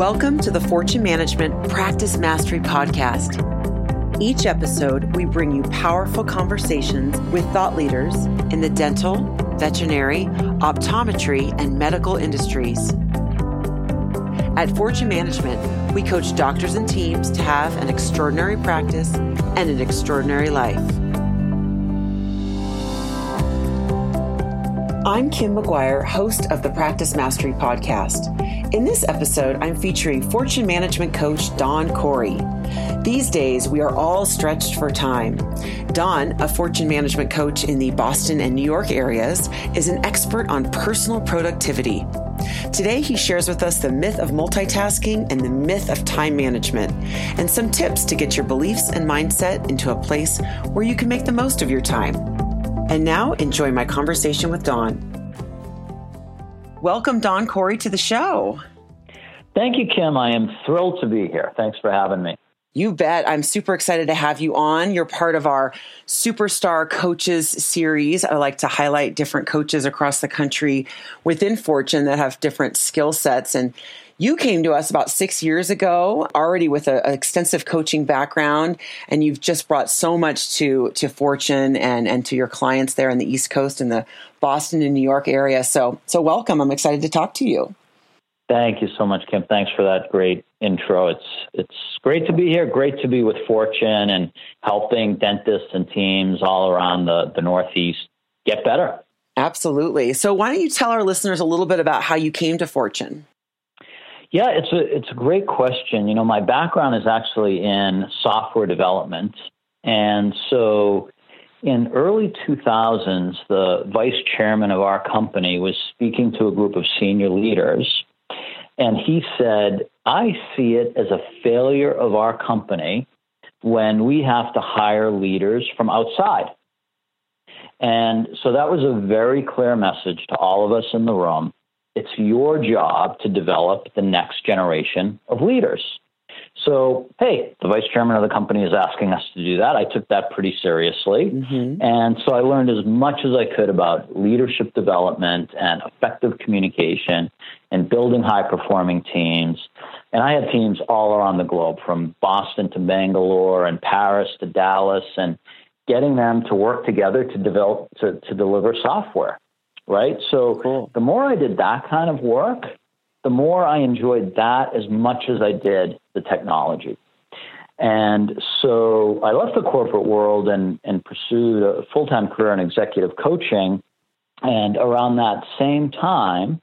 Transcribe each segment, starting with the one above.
Welcome to the Fortune Management Practice Mastery Podcast. Each episode, we bring you powerful conversations with thought leaders in the dental, veterinary, optometry, and medical industries. At Fortune Management, we coach doctors and teams to have an extraordinary practice and an extraordinary life. I'm Kim McGuire, host of the Practice Mastery Podcast. In this episode, I'm featuring Fortune Management Coach Don Corey. These days, we are all stretched for time. Don, a fortune management coach in the Boston and New York areas, is an expert on personal productivity. Today, he shares with us the myth of multitasking and the myth of time management, and some tips to get your beliefs and mindset into a place where you can make the most of your time. And now, enjoy my conversation with Don. Welcome, Don Corey, to the show. Thank you, Kim. I am thrilled to be here. Thanks for having me. You bet. I'm super excited to have you on. You're part of our Superstar Coaches series. I like to highlight different coaches across the country within Fortune that have different skill sets. And you came to us about six years ago, already with an extensive coaching background, and you've just brought so much to to Fortune and and to your clients there in the East Coast and the Boston and New York area. So so welcome. I'm excited to talk to you. Thank you so much, Kim. Thanks for that great intro. It's it's great to be here. Great to be with Fortune and helping dentists and teams all around the, the Northeast get better. Absolutely. So why don't you tell our listeners a little bit about how you came to Fortune? Yeah, it's a it's a great question. You know, my background is actually in software development, and so in early 2000s, the vice chairman of our company was speaking to a group of senior leaders, and he said, "I see it as a failure of our company when we have to hire leaders from outside." And so that was a very clear message to all of us in the room it's your job to develop the next generation of leaders. So, hey, the vice chairman of the company is asking us to do that. I took that pretty seriously. Mm-hmm. And so I learned as much as I could about leadership development and effective communication and building high performing teams. And I had teams all around the globe from Boston to Bangalore and Paris to Dallas and getting them to work together to develop to, to deliver software right? So cool. the more I did that kind of work, the more I enjoyed that as much as I did the technology. And so I left the corporate world and, and pursued a full time career in executive coaching. And around that same time,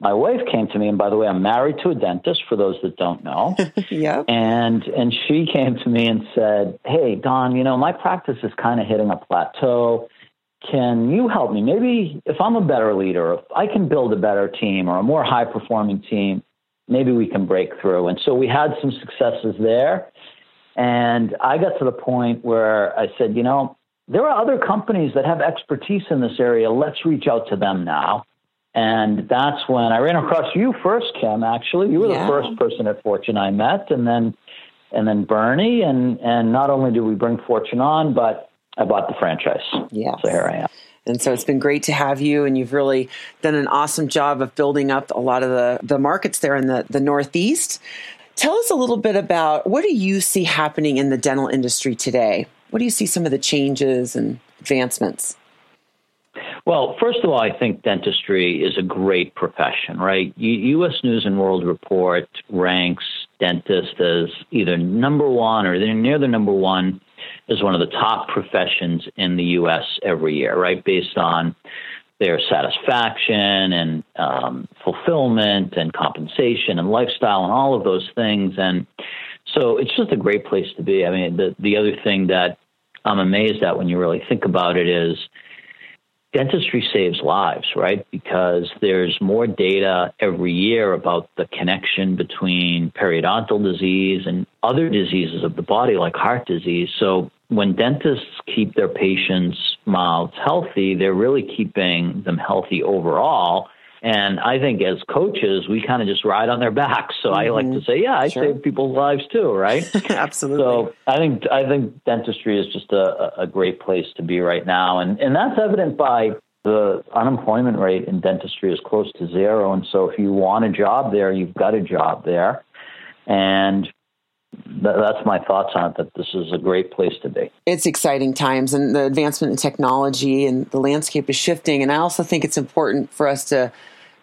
my wife came to me, and by the way, I'm married to a dentist. For those that don't know, yeah. And and she came to me and said, "Hey, Don, you know my practice is kind of hitting a plateau can you help me? Maybe if I'm a better leader, if I can build a better team or a more high performing team, maybe we can break through. And so we had some successes there. And I got to the point where I said, you know, there are other companies that have expertise in this area. Let's reach out to them now. And that's when I ran across you first, Kim, actually. You were yeah. the first person at Fortune I met. And then and then Bernie. And and not only did we bring Fortune on, but I bought the franchise. Yeah. So here I am. And so it's been great to have you, and you've really done an awesome job of building up a lot of the, the markets there in the, the Northeast. Tell us a little bit about what do you see happening in the dental industry today? What do you see some of the changes and advancements? Well, first of all, I think dentistry is a great profession, right? U- U.S. News and World Report ranks dentists as either number one or they're near the number one is one of the top professions in the U.S. every year, right? Based on their satisfaction and um, fulfillment and compensation and lifestyle and all of those things. And so it's just a great place to be. I mean, the, the other thing that I'm amazed at when you really think about it is dentistry saves lives, right? Because there's more data every year about the connection between periodontal disease and other diseases of the body, like heart disease. So when dentists keep their patients' mouths healthy, they're really keeping them healthy overall. And I think as coaches, we kind of just ride on their backs. So mm-hmm. I like to mm-hmm. say, yeah, I sure. save people's lives too, right? Absolutely. So I think I think dentistry is just a, a great place to be right now, and and that's evident by the unemployment rate in dentistry is close to zero. And so if you want a job there, you've got a job there. And that's my thoughts on it that this is a great place to be. It's exciting times, and the advancement in technology and the landscape is shifting. And I also think it's important for us to,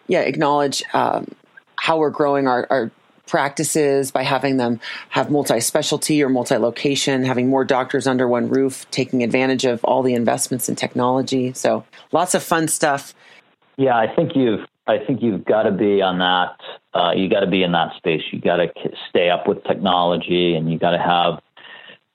yeah, acknowledge um, how we're growing our, our practices by having them have multi specialty or multi location, having more doctors under one roof, taking advantage of all the investments in technology. So lots of fun stuff. Yeah, I think you've I think you've got to be on that. Uh, you got to be in that space. You got to stay up with technology, and you got to have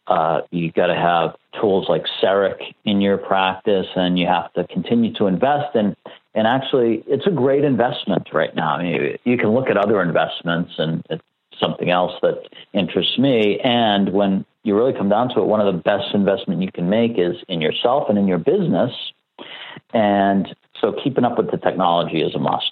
uh, you got to have tools like CEREC in your practice, and you have to continue to invest in. And actually, it's a great investment right now. I mean, you can look at other investments, and it's something else that interests me. And when you really come down to it, one of the best investment you can make is in yourself and in your business. And so keeping up with the technology is a must.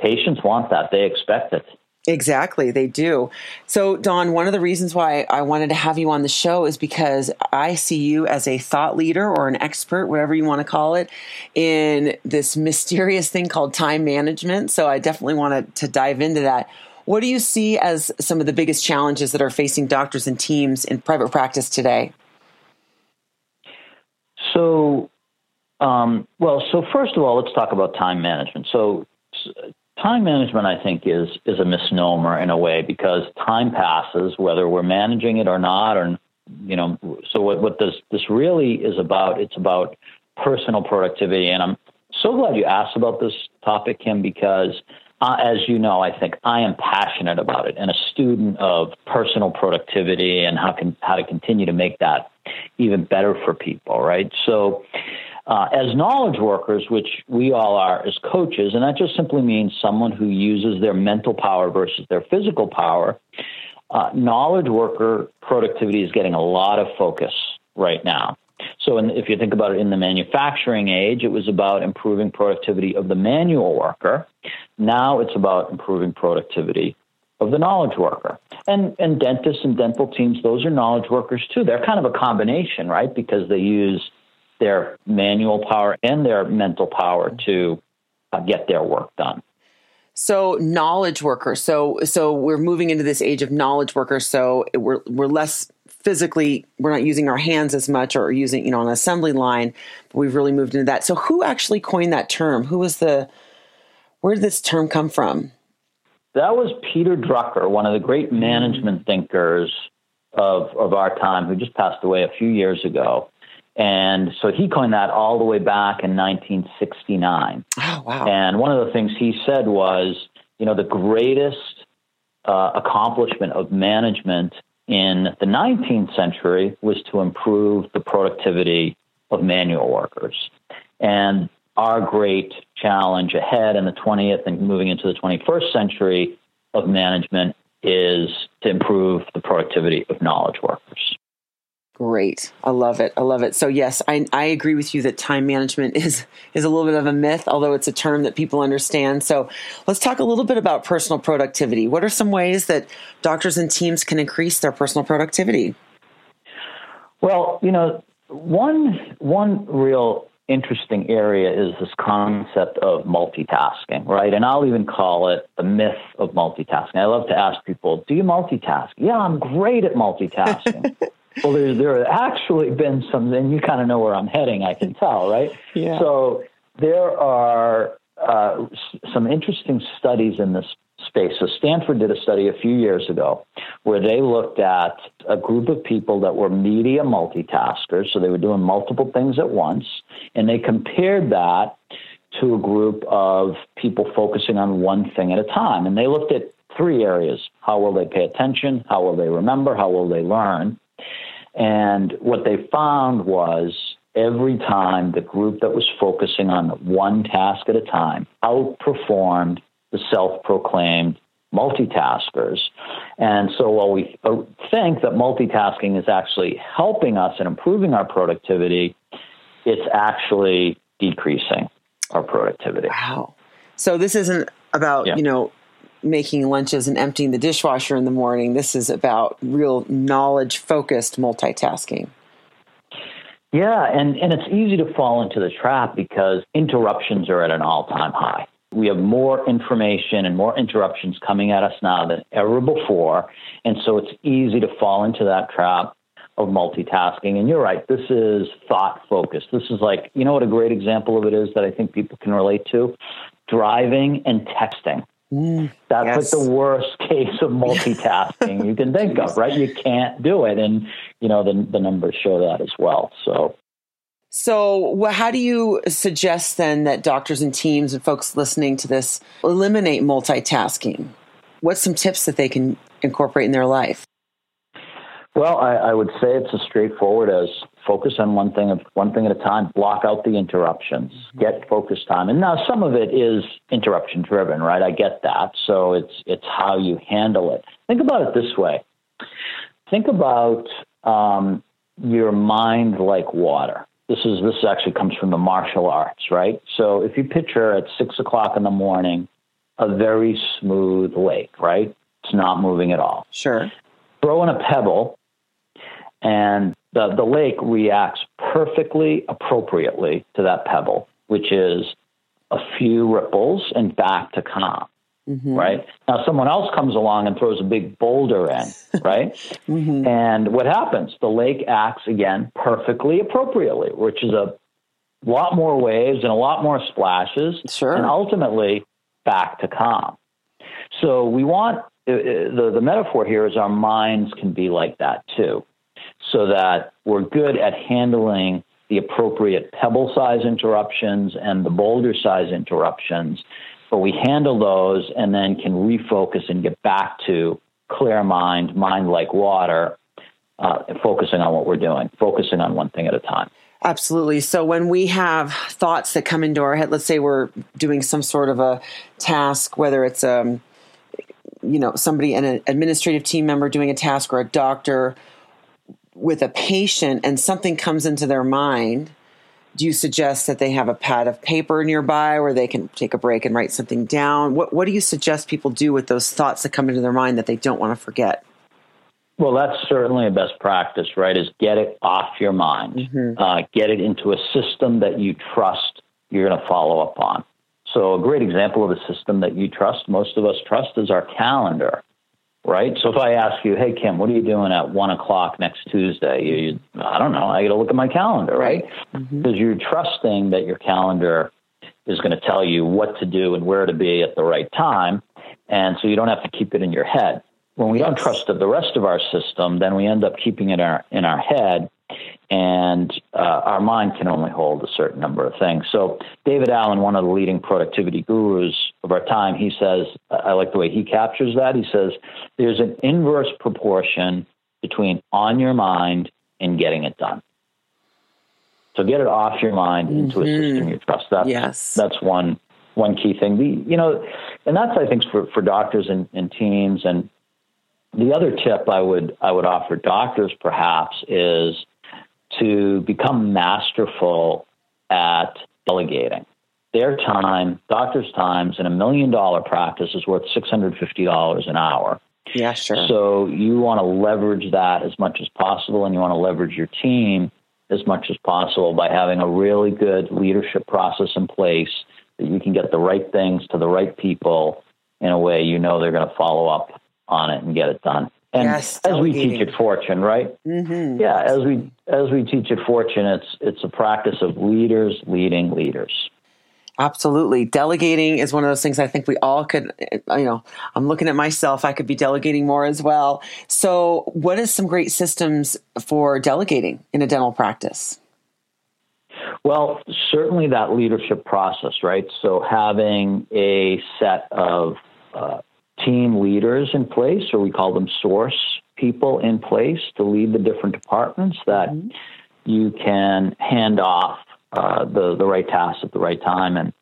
Patients want that, they expect it. Exactly, they do. So, Don, one of the reasons why I wanted to have you on the show is because I see you as a thought leader or an expert, whatever you want to call it, in this mysterious thing called time management. So, I definitely wanted to dive into that. What do you see as some of the biggest challenges that are facing doctors and teams in private practice today? So, um, well, so first of all, let's talk about time management. So, time management, I think, is is a misnomer in a way because time passes, whether we're managing it or not, or you know. So, what what this this really is about? It's about personal productivity, and I'm so glad you asked about this topic, Kim, because uh, as you know, I think I am passionate about it and a student of personal productivity and how can how to continue to make that even better for people, right? So uh, as knowledge workers, which we all are as coaches, and that just simply means someone who uses their mental power versus their physical power, uh, knowledge worker productivity is getting a lot of focus right now. So, in, if you think about it in the manufacturing age, it was about improving productivity of the manual worker. Now it's about improving productivity of the knowledge worker. And, and dentists and dental teams, those are knowledge workers too. They're kind of a combination, right? Because they use their manual power and their mental power to uh, get their work done. So knowledge workers. So so we're moving into this age of knowledge workers. So we're we're less physically we're not using our hands as much or using you know an assembly line. But we've really moved into that. So who actually coined that term? Who was the where did this term come from? That was Peter Drucker, one of the great management thinkers of of our time, who just passed away a few years ago. And so he coined that all the way back in 1969. Oh, wow. And one of the things he said was, you know, the greatest uh, accomplishment of management in the 19th century was to improve the productivity of manual workers. And our great challenge ahead in the 20th and moving into the 21st century of management is to improve the productivity of knowledge workers. Great. I love it. I love it. So yes, I, I agree with you that time management is is a little bit of a myth, although it's a term that people understand. So let's talk a little bit about personal productivity. What are some ways that doctors and teams can increase their personal productivity? Well, you know, one one real interesting area is this concept of multitasking, right? And I'll even call it the myth of multitasking. I love to ask people, do you multitask? Yeah, I'm great at multitasking. well, there there have actually been some, and you kind of know where I'm heading. I can tell, right? Yeah. So there are uh, some interesting studies in this space. So Stanford did a study a few years ago where they looked at a group of people that were media multitaskers, so they were doing multiple things at once, and they compared that to a group of people focusing on one thing at a time. And they looked at three areas: how will they pay attention, how will they remember, how will they learn. And what they found was every time the group that was focusing on one task at a time outperformed the self proclaimed multitaskers. And so while we think that multitasking is actually helping us and improving our productivity, it's actually decreasing our productivity. Wow. So this isn't about, yeah. you know, making lunches and emptying the dishwasher in the morning. This is about real knowledge focused multitasking. Yeah, and, and it's easy to fall into the trap because interruptions are at an all time high. We have more information and more interruptions coming at us now than ever before. And so it's easy to fall into that trap of multitasking. And you're right, this is thought focused. This is like, you know what a great example of it is that I think people can relate to? Driving and texting. Mm, That's yes. like the worst case of multitasking you can think of, right? You can't do it. And, you know, the, the numbers show that as well. So, so, how do you suggest then that doctors and teams and folks listening to this eliminate multitasking? What's some tips that they can incorporate in their life? Well, I, I would say it's as straightforward as focus on one thing one thing at a time. Block out the interruptions. Get focus time. And now some of it is interruption driven, right? I get that. So it's it's how you handle it. Think about it this way. Think about um, your mind like water this is this actually comes from the martial arts, right? So if you picture at six o'clock in the morning, a very smooth lake, right? It's not moving at all. Sure. Throw in a pebble, and the the lake reacts perfectly appropriately to that pebble, which is a few ripples and back to calm. Mm-hmm. Right now, someone else comes along and throws a big boulder in, right? mm-hmm. And what happens? The lake acts again perfectly appropriately, which is a lot more waves and a lot more splashes, sure. and ultimately back to calm. So we want uh, uh, the the metaphor here is our minds can be like that too, so that we're good at handling the appropriate pebble size interruptions and the boulder size interruptions but we handle those and then can refocus and get back to clear mind, mind like water, uh, focusing on what we're doing, focusing on one thing at a time. Absolutely. So when we have thoughts that come into our head, let's say we're doing some sort of a task, whether it's um, you know somebody, an administrative team member doing a task, or a doctor with a patient, and something comes into their mind do you suggest that they have a pad of paper nearby where they can take a break and write something down? What, what do you suggest people do with those thoughts that come into their mind that they don't want to forget? Well, that's certainly a best practice, right? Is get it off your mind, mm-hmm. uh, get it into a system that you trust you're going to follow up on. So, a great example of a system that you trust, most of us trust, is our calendar right? So if I ask you, hey Kim, what are you doing at one o'clock next Tuesday? You, you I don't know. I got to look at my calendar, right? Because mm-hmm. you're trusting that your calendar is going to tell you what to do and where to be at the right time, and so you don't have to keep it in your head. When we yes. don't trust the rest of our system, then we end up keeping it in our in our head, and uh, our mind can only hold a certain number of things. So, David Allen, one of the leading productivity gurus of our time, he says, I like the way he captures that. He says, there's an inverse proportion between on your mind and getting it done. So, get it off your mind into mm-hmm. a system you trust. That's, yes. that's one one key thing. The, you know, and that's I think for, for doctors and, and teams. And the other tip I would I would offer doctors perhaps is to become masterful at delegating. Their time, doctors' times, in a million dollar practice is worth $650 an hour. Yeah, sure. So you want to leverage that as much as possible, and you want to leverage your team as much as possible by having a really good leadership process in place that you can get the right things to the right people in a way you know they're going to follow up on it and get it done. And yes, as we teach at Fortune, right? Mm-hmm. Yeah, as we as we teach at Fortune, it's it's a practice of leaders leading leaders. Absolutely. Delegating is one of those things I think we all could, you know, I'm looking at myself. I could be delegating more as well. So, what is some great systems for delegating in a dental practice? Well, certainly that leadership process, right? So, having a set of uh, team leaders in place, or we call them source people in place to lead the different departments that mm-hmm. you can hand off uh, the the right tasks at the right time. And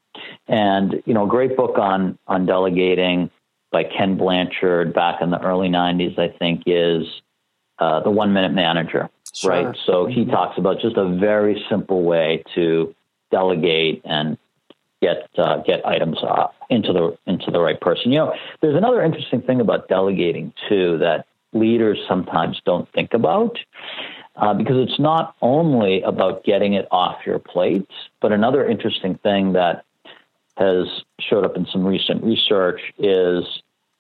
and you know, a great book on on delegating by Ken Blanchard back in the early '90s, I think, is uh, the One Minute Manager. Sure. Right. So he mm-hmm. talks about just a very simple way to delegate and get uh, get items uh, into the into the right person. You know, there's another interesting thing about delegating too that leaders sometimes don't think about. Uh, because it's not only about getting it off your plate, but another interesting thing that has showed up in some recent research is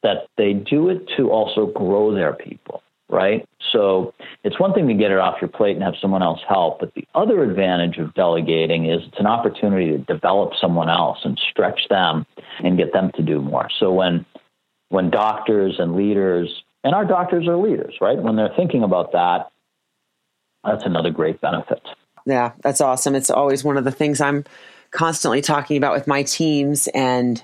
that they do it to also grow their people, right? So it's one thing to get it off your plate and have someone else help, but the other advantage of delegating is it's an opportunity to develop someone else and stretch them and get them to do more. So when when doctors and leaders and our doctors are leaders, right? When they're thinking about that, that's another great benefit. Yeah, that's awesome. It's always one of the things I'm constantly talking about with my teams and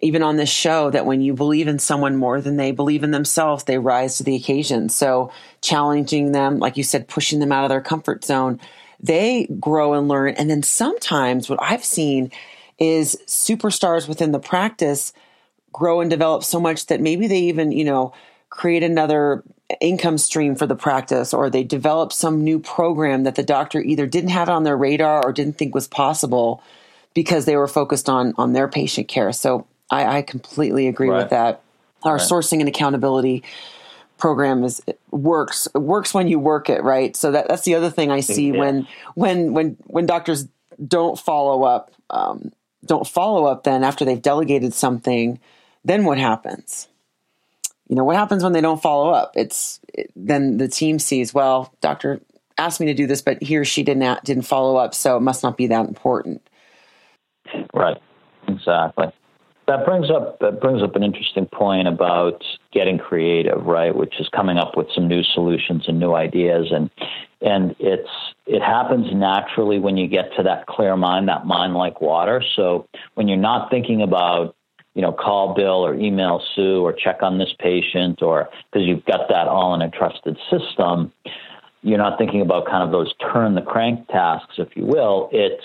even on this show that when you believe in someone more than they believe in themselves, they rise to the occasion. So challenging them, like you said, pushing them out of their comfort zone, they grow and learn. And then sometimes what I've seen is superstars within the practice grow and develop so much that maybe they even, you know, create another income stream for the practice or they develop some new program that the doctor either didn't have on their radar or didn't think was possible because they were focused on on their patient care. So I, I completely agree right. with that. Our right. sourcing and accountability program is works works when you work it right. So that that's the other thing I see yeah. when when when when doctors don't follow up um, don't follow up then after they've delegated something then what happens you know what happens when they don't follow up it's it, then the team sees well doctor asked me to do this but he or she didn't didn't follow up so it must not be that important right exactly that brings up that brings up an interesting point about getting creative, right? Which is coming up with some new solutions and new ideas, and and it's it happens naturally when you get to that clear mind, that mind like water. So when you're not thinking about you know call Bill or email Sue or check on this patient, or because you've got that all in a trusted system, you're not thinking about kind of those turn the crank tasks, if you will. It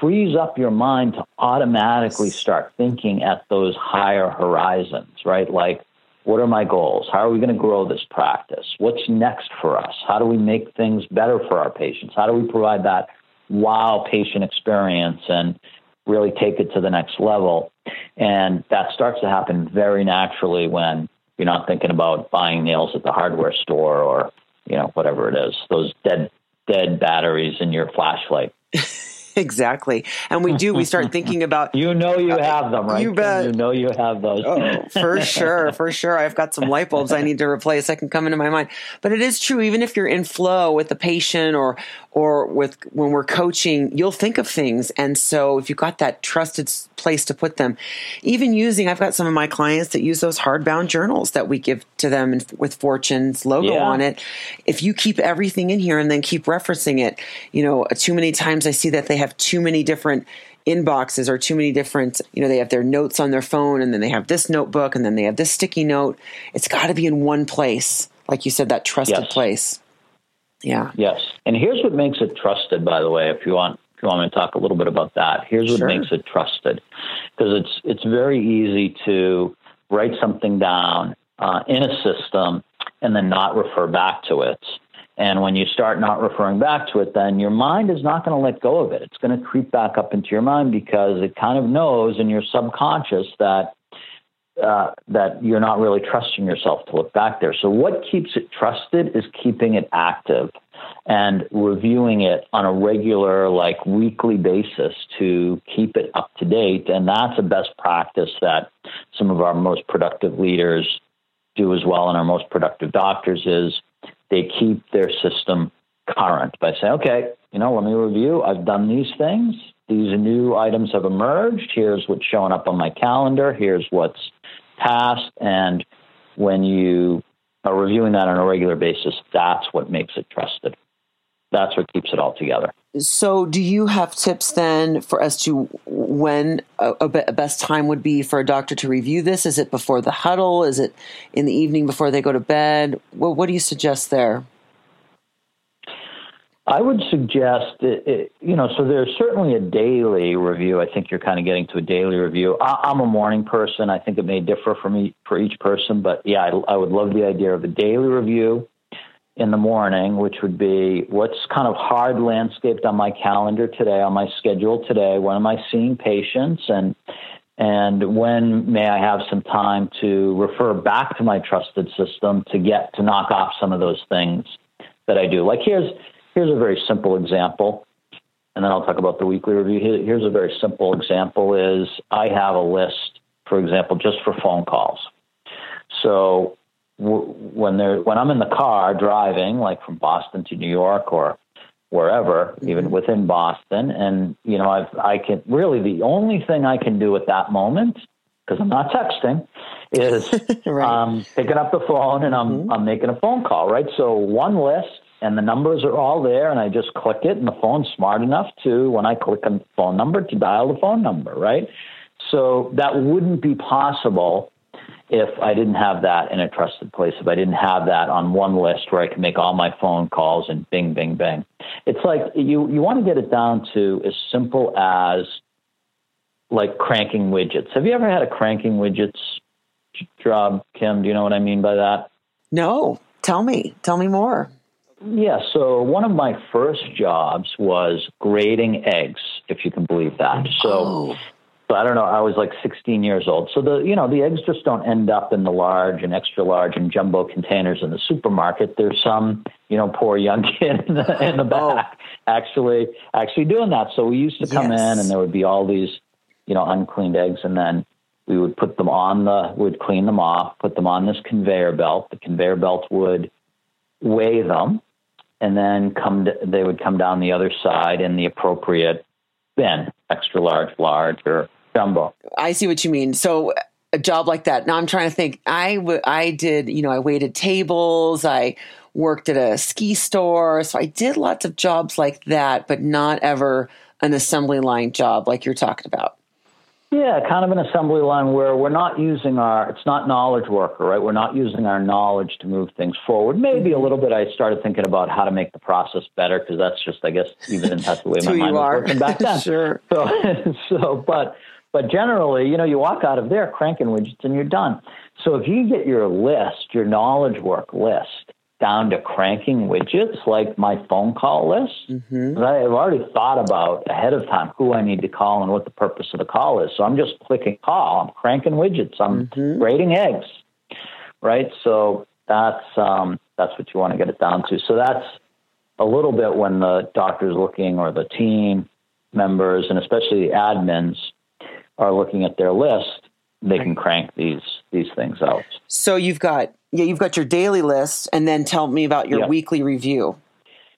frees up your mind to automatically start thinking at those higher horizons, right? Like, what are my goals? How are we going to grow this practice? What's next for us? How do we make things better for our patients? How do we provide that wow patient experience and really take it to the next level? And that starts to happen very naturally when you're not thinking about buying nails at the hardware store or, you know, whatever it is, those dead dead batteries in your flashlight. exactly. And we do, we start thinking about. You know, you uh, have them, right? You bet. You know, you have those. oh, for sure. For sure. I've got some light bulbs I need to replace that can come into my mind. But it is true, even if you're in flow with the patient or, or with when we're coaching, you'll think of things. And so if you've got that trusted place to put them, even using, I've got some of my clients that use those hardbound journals that we give to them with Fortune's logo yeah. on it. If you keep everything in here and then keep referencing it, you know, too many times I see that they have too many different inboxes or too many different, you know, they have their notes on their phone and then they have this notebook and then they have this sticky note. It's got to be in one place. Like you said, that trusted yes. place. Yeah. Yes. And here's what makes it trusted, by the way, if you want if you want me to talk a little bit about that. Here's what sure. makes it trusted. Because it's it's very easy to write something down uh, in a system and then not refer back to it. And when you start not referring back to it, then your mind is not going to let go of it. It's going to creep back up into your mind because it kind of knows in your subconscious that uh, that you're not really trusting yourself to look back there. So what keeps it trusted is keeping it active and reviewing it on a regular, like weekly basis to keep it up to date. And that's a best practice that some of our most productive leaders do as well, and our most productive doctors is they keep their system current by saying, okay, you know, let me review. I've done these things. These new items have emerged. Here's what's showing up on my calendar. Here's what's passed. And when you are reviewing that on a regular basis, that's what makes it trusted. That's what keeps it all together. So, do you have tips then for as to when a, a, best time would be for a doctor to review this? Is it before the huddle? Is it in the evening before they go to bed? Well, what do you suggest there? I would suggest, it, it, you know, so there's certainly a daily review. I think you're kind of getting to a daily review. I, am a morning person. I think it may differ for me for each person, but yeah, I, I would love the idea of a daily review in the morning, which would be what's kind of hard landscaped on my calendar today, on my schedule today. When am I seeing patients, and and when may I have some time to refer back to my trusted system to get to knock off some of those things that I do? Like here's Here's a very simple example. and then I'll talk about the weekly review. Here's a very simple example: is I have a list, for example, just for phone calls. So when when I'm in the car driving, like from Boston to New York or wherever, mm-hmm. even within Boston, and you know, I've I can really the only thing I can do at that moment because I'm not texting is right. um, picking up the phone and I'm mm-hmm. I'm making a phone call, right? So one list and the numbers are all there and I just click it and the phone's smart enough to when I click on the phone number to dial the phone number, right? So that wouldn't be possible if I didn't have that in a trusted place, if I didn't have that on one list where I can make all my phone calls and bing, bing, bing. It's like you, you want to get it down to as simple as like cranking widgets. Have you ever had a cranking widgets job, Kim? Do you know what I mean by that? No. Tell me. Tell me more. Yeah, so one of my first jobs was grading eggs, if you can believe that. So oh. So I don't know. I was like 16 years old. So the you know the eggs just don't end up in the large and extra large and jumbo containers in the supermarket. There's some you know poor young kid in the, in the oh. back actually actually doing that. So we used to come yes. in and there would be all these you know uncleaned eggs, and then we would put them on the we'd clean them off, put them on this conveyor belt. The conveyor belt would weigh them, and then come to, they would come down the other side in the appropriate bin, extra large, large, or jumbo. I see what you mean. So a job like that. Now I'm trying to think. I, w- I did, you know, I waited tables. I worked at a ski store. So I did lots of jobs like that, but not ever an assembly line job like you're talking about. Yeah, kind of an assembly line where we're not using our, it's not knowledge worker, right? We're not using our knowledge to move things forward. Maybe a mm-hmm. little bit I started thinking about how to make the process better because that's just, I guess, even that's the way my mind was working back then. sure. So, so, but but generally, you know, you walk out of there cranking widgets and you're done. So if you get your list, your knowledge work list, down to cranking widgets like my phone call list, mm-hmm. I've already thought about ahead of time who I need to call and what the purpose of the call is. So I'm just clicking call. I'm cranking widgets. I'm mm-hmm. grading eggs, right? So that's um, that's what you want to get it down to. So that's a little bit when the doctor's looking or the team members and especially the admins are looking at their list, they can crank these these things out. So you've got yeah, you've got your daily list, and then tell me about your yeah. weekly review.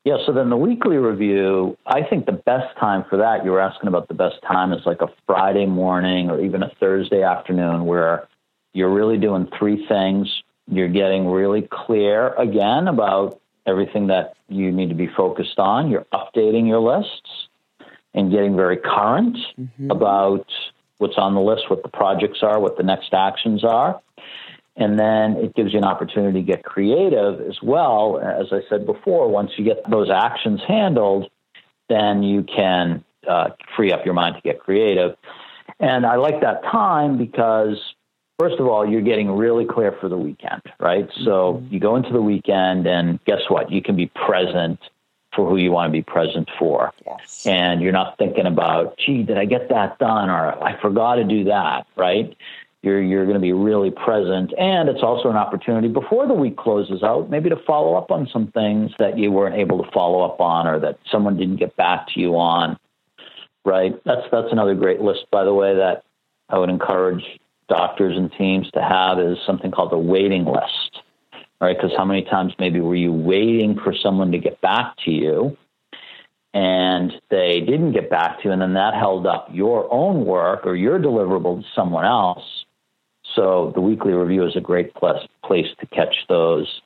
Yeah, so then the weekly review, I think the best time for that, you were asking about the best time is like a Friday morning or even a Thursday afternoon where you're really doing three things. You're getting really clear again about everything that you need to be focused on. You're updating your lists and getting very current mm-hmm. about what's on the list, what the projects are, what the next actions are. And then it gives you an opportunity to get creative as well. As I said before, once you get those actions handled, then you can uh, free up your mind to get creative. And I like that time because, first of all, you're getting really clear for the weekend, right? Mm-hmm. So you go into the weekend, and guess what? You can be present for who you want to be present for. Yes. And you're not thinking about, gee, did I get that done? Or I forgot to do that, right? You're, you're going to be really present. And it's also an opportunity before the week closes out, maybe to follow up on some things that you weren't able to follow up on or that someone didn't get back to you on, right? That's, that's another great list, by the way, that I would encourage doctors and teams to have is something called the waiting list right? Because how many times maybe were you waiting for someone to get back to you and they didn't get back to you, and then that held up your own work or your deliverable to someone else? So the weekly review is a great place, place to catch those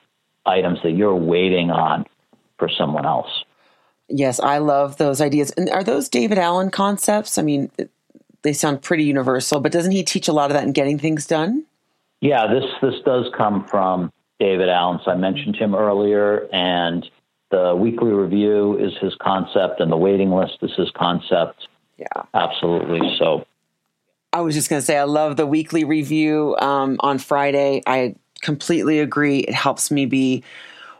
items that you're waiting on for someone else. Yes, I love those ideas. And are those David Allen concepts? I mean, they sound pretty universal, but doesn't he teach a lot of that in getting things done? Yeah, this this does come from David Allen. So I mentioned him earlier, and the weekly review is his concept, and the waiting list is his concept. Yeah, absolutely. So I was just going to say, I love the weekly review um, on Friday. I completely agree. It helps me be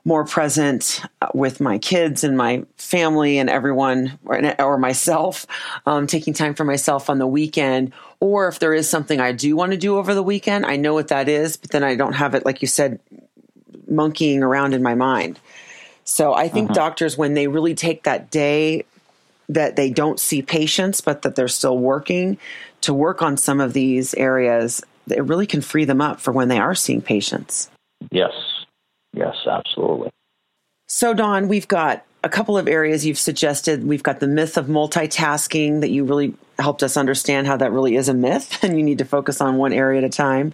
more present uh, with my kids and my family and everyone or, or myself, um, taking time for myself on the weekend. Or if there is something I do want to do over the weekend, I know what that is, but then I don't have it, like you said, monkeying around in my mind. So I think uh-huh. doctors, when they really take that day that they don't see patients, but that they're still working to work on some of these areas, it really can free them up for when they are seeing patients. Yes, yes, absolutely. So, Don, we've got a couple of areas you've suggested. We've got the myth of multitasking that you really helped us understand how that really is a myth and you need to focus on one area at a time.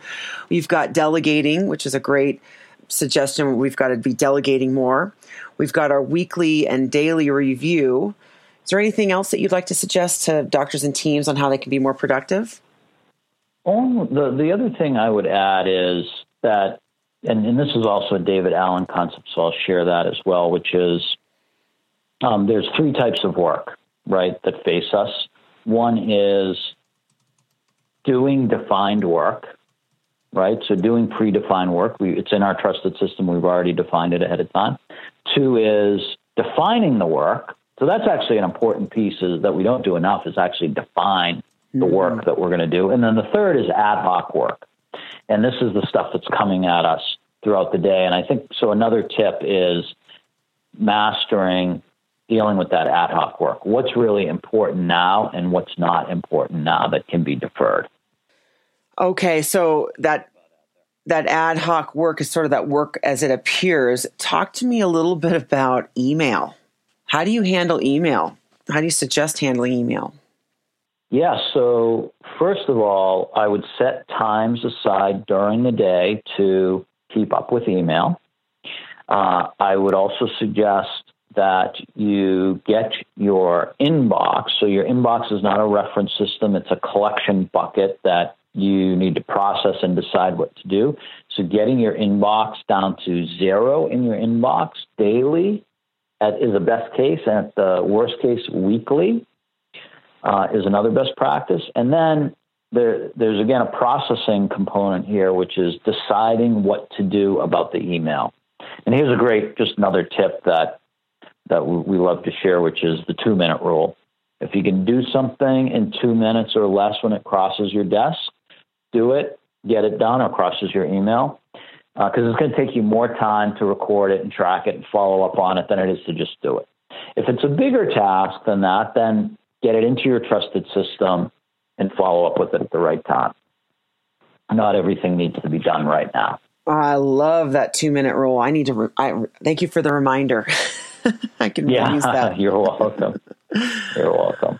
We've got delegating, which is a great suggestion. We've got to be delegating more. We've got our weekly and daily review. Is there anything else that you'd like to suggest to doctors and teams on how they can be more productive? Oh, the, the other thing I would add is that, and, and this is also a David Allen concept, so I'll share that as well, which is um, there's three types of work, right, that face us. One is doing defined work, right? So doing predefined work. We, it's in our trusted system. We've already defined it ahead of time. Two is defining the work. So that's actually an important piece is that we don't do enough is actually define the mm-hmm. work that we're going to do. And then the third is ad hoc work. And this is the stuff that's coming at us throughout the day. And I think so another tip is mastering dealing with that ad hoc work. What's really important now and what's not important now that can be deferred. Okay, so that that ad hoc work is sort of that work as it appears. Talk to me a little bit about email. How do you handle email? How do you suggest handling email? Yeah, so first of all, I would set times aside during the day to keep up with email. Uh, I would also suggest that you get your inbox. So your inbox is not a reference system, it's a collection bucket that you need to process and decide what to do. So getting your inbox down to zero in your inbox daily is the best case, and at the worst case, weekly uh, is another best practice. And then there, there's again a processing component here, which is deciding what to do about the email. And here's a great, just another tip that that we love to share, which is the two minute rule. If you can do something in two minutes or less when it crosses your desk, do it, get it done, or crosses your email. Because uh, it's going to take you more time to record it and track it and follow up on it than it is to just do it. If it's a bigger task than that, then get it into your trusted system and follow up with it at the right time. Not everything needs to be done right now. I love that two minute rule. I need to. Re- I, thank you for the reminder. I can yeah, use that. You're welcome. You're welcome.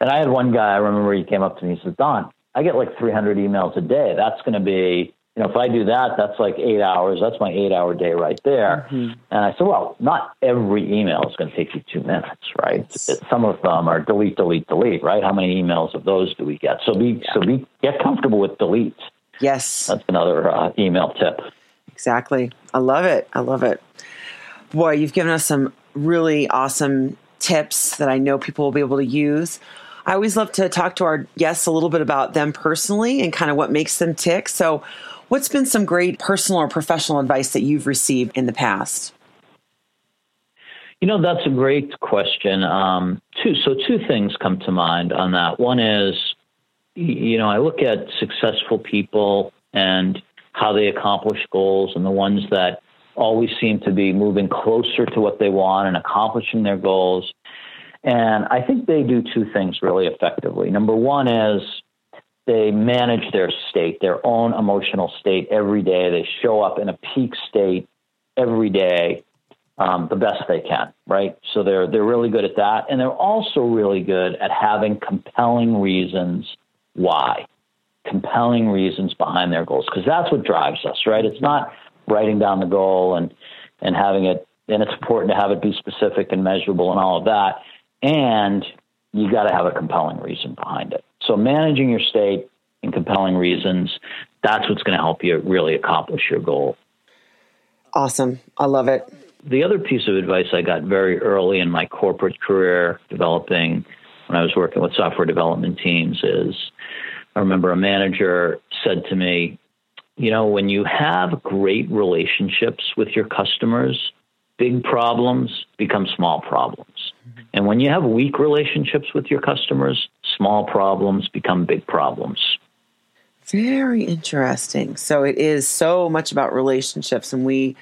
And I had one guy, I remember he came up to me and said, Don, I get like 300 emails a day. That's going to be, you know, if I do that, that's like eight hours. That's my eight hour day right there. Mm-hmm. And I said, well, not every email is going to take you two minutes, right? It, some of them are delete, delete, delete, right? How many emails of those do we get? So be, yeah. so be, get comfortable with delete. Yes. That's another uh, email tip. Exactly. I love it. I love it boy, you've given us some really awesome tips that I know people will be able to use. I always love to talk to our guests a little bit about them personally and kind of what makes them tick. So, what's been some great personal or professional advice that you've received in the past? You know, that's a great question. Um, two, so, two things come to mind on that. One is, you know, I look at successful people and how they accomplish goals and the ones that always seem to be moving closer to what they want and accomplishing their goals. And I think they do two things really effectively. Number one is they manage their state, their own emotional state every day. They show up in a peak state every day um, the best they can, right? So they're they're really good at that, and they're also really good at having compelling reasons why, compelling reasons behind their goals, because that's what drives us, right? It's not writing down the goal and and having it and it's important to have it be specific and measurable and all of that and you got to have a compelling reason behind it. So managing your state and compelling reasons that's what's going to help you really accomplish your goal. Awesome. I love it. The other piece of advice i got very early in my corporate career developing when i was working with software development teams is i remember a manager said to me you know, when you have great relationships with your customers, big problems become small problems. And when you have weak relationships with your customers, small problems become big problems. Very interesting. So it is so much about relationships. And we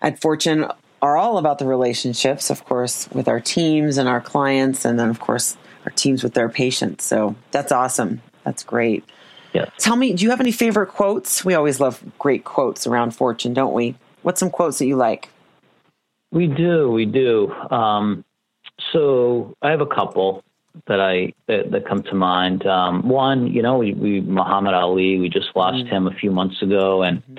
at Fortune are all about the relationships, of course, with our teams and our clients, and then, of course, our teams with their patients. So that's awesome. That's great. Yeah. Tell me, do you have any favorite quotes? We always love great quotes around Fortune, don't we? What's some quotes that you like? We do, we do. Um, so I have a couple that I that, that come to mind. Um, one, you know, we, we Muhammad Ali. We just lost mm-hmm. him a few months ago, and mm-hmm.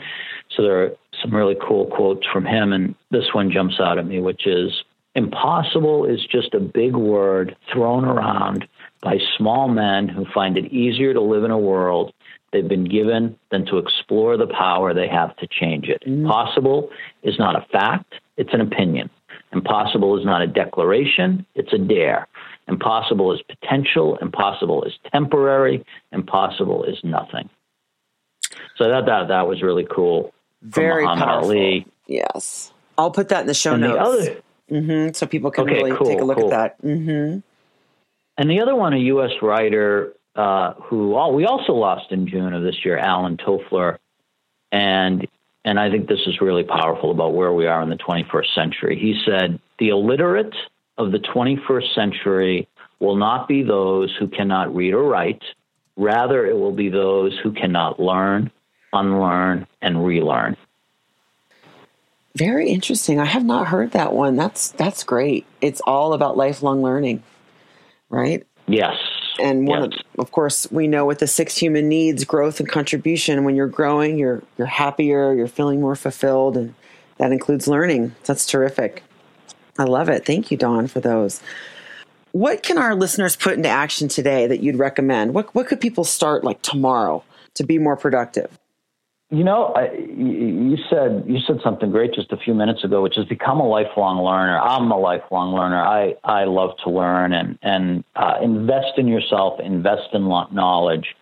so there are some really cool quotes from him. And this one jumps out at me, which is, "Impossible is just a big word thrown around by small men who find it easier to live in a world they've been given than to explore the power they have to change it. Mm. Possible is not a fact, it's an opinion. Impossible is not a declaration, it's a dare. Impossible is potential, impossible is temporary, impossible is nothing. So that that, that was really cool. Very powerful. Ali. Yes. I'll put that in the show and notes. The other, mm-hmm, so people can okay, really cool, take a look cool. at that. Mm-hmm. And the other one, a U.S. writer uh, who all, we also lost in June of this year, Alvin Toffler, and and I think this is really powerful about where we are in the 21st century. He said, "The illiterate of the 21st century will not be those who cannot read or write; rather, it will be those who cannot learn, unlearn, and relearn." Very interesting. I have not heard that one. That's that's great. It's all about lifelong learning, right? Yes. And one yes. of, of course, we know with the six human needs, growth and contribution. When you're growing, you're you're happier, you're feeling more fulfilled, and that includes learning. That's terrific. I love it. Thank you, Don, for those. What can our listeners put into action today that you'd recommend? What what could people start like tomorrow to be more productive? You know, I, you said you said something great just a few minutes ago, which is become a lifelong learner. I'm a lifelong learner. I I love to learn and and uh, invest in yourself, invest in knowledge,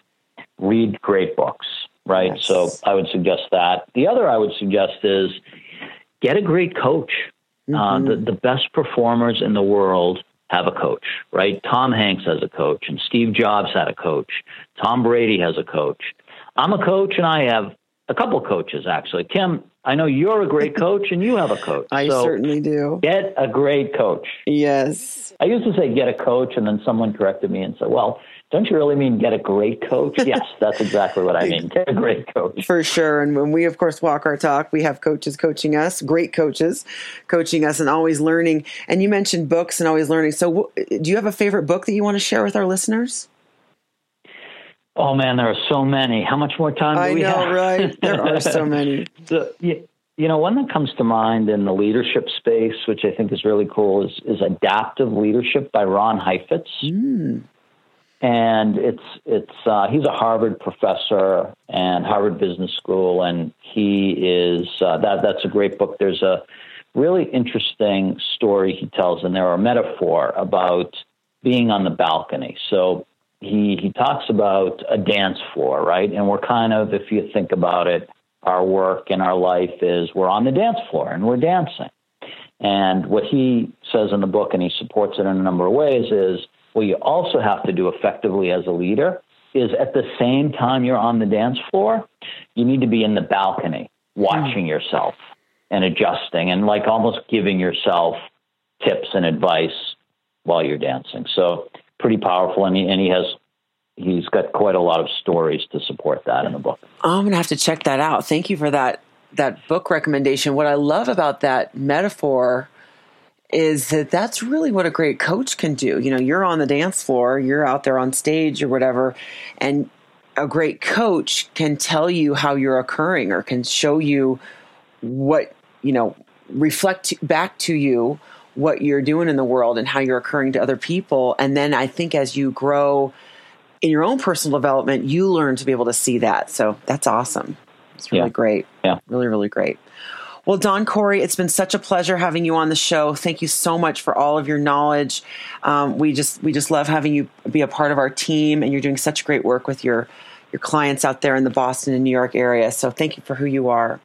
read great books. Right. Yes. So I would suggest that. The other I would suggest is get a great coach. Uh, mm-hmm. Uh, the the best performers in the world have a coach, right? Tom Hanks has a coach, and Steve Jobs had a coach. Tom Brady has a coach. I'm a coach, and I have a couple coaches actually. Kim, I know you're a great coach and you have a coach. I so certainly do. Get a great coach. Yes. I used to say get a coach and then someone corrected me and said, "Well, don't you really mean get a great coach?" yes, that's exactly what I mean. Get a great coach. For sure. And when we of course walk our talk, we have coaches coaching us, great coaches coaching us and always learning. And you mentioned books and always learning. So do you have a favorite book that you want to share with our listeners? Oh man, there are so many. How much more time do I we know, have? right? There are so many. the, you know, one that comes to mind in the leadership space, which I think is really cool, is, is Adaptive Leadership by Ron Heifetz. Mm. And it's it's uh, he's a Harvard professor and Harvard Business School, and he is uh, that that's a great book. There's a really interesting story he tells in there, are a metaphor about being on the balcony. So he he talks about a dance floor, right? And we're kind of, if you think about it, our work and our life is we're on the dance floor and we're dancing. And what he says in the book, and he supports it in a number of ways, is what you also have to do effectively as a leader is at the same time you're on the dance floor, you need to be in the balcony watching mm. yourself and adjusting and like almost giving yourself tips and advice while you're dancing. So pretty powerful, and he, and he has he's got quite a lot of stories to support that in the book. I'm gonna have to check that out. Thank you for that that book recommendation. What I love about that metaphor is that that's really what a great coach can do. You know, you're on the dance floor, you're out there on stage or whatever, and a great coach can tell you how you're occurring or can show you what, you know, reflect back to you what you're doing in the world and how you're occurring to other people. And then I think as you grow in your own personal development, you learn to be able to see that. So that's awesome. It's really yeah. great. Yeah. Really, really great. Well, Don Corey, it's been such a pleasure having you on the show. Thank you so much for all of your knowledge. Um, we just we just love having you be a part of our team, and you're doing such great work with your your clients out there in the Boston and New York area. So thank you for who you are.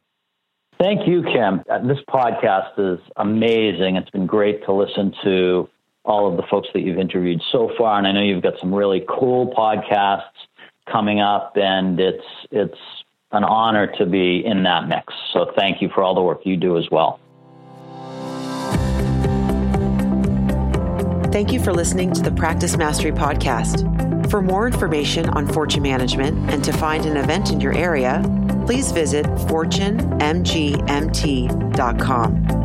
Thank you, Kim. Uh, this podcast is amazing. It's been great to listen to all of the folks that you've interviewed so far, and I know you've got some really cool podcasts coming up, and it's it's an honor to be in that mix. So thank you for all the work you do as well. Thank you for listening to the Practice Mastery podcast. For more information on fortune management and to find an event in your area please visit fortunemgmt.com.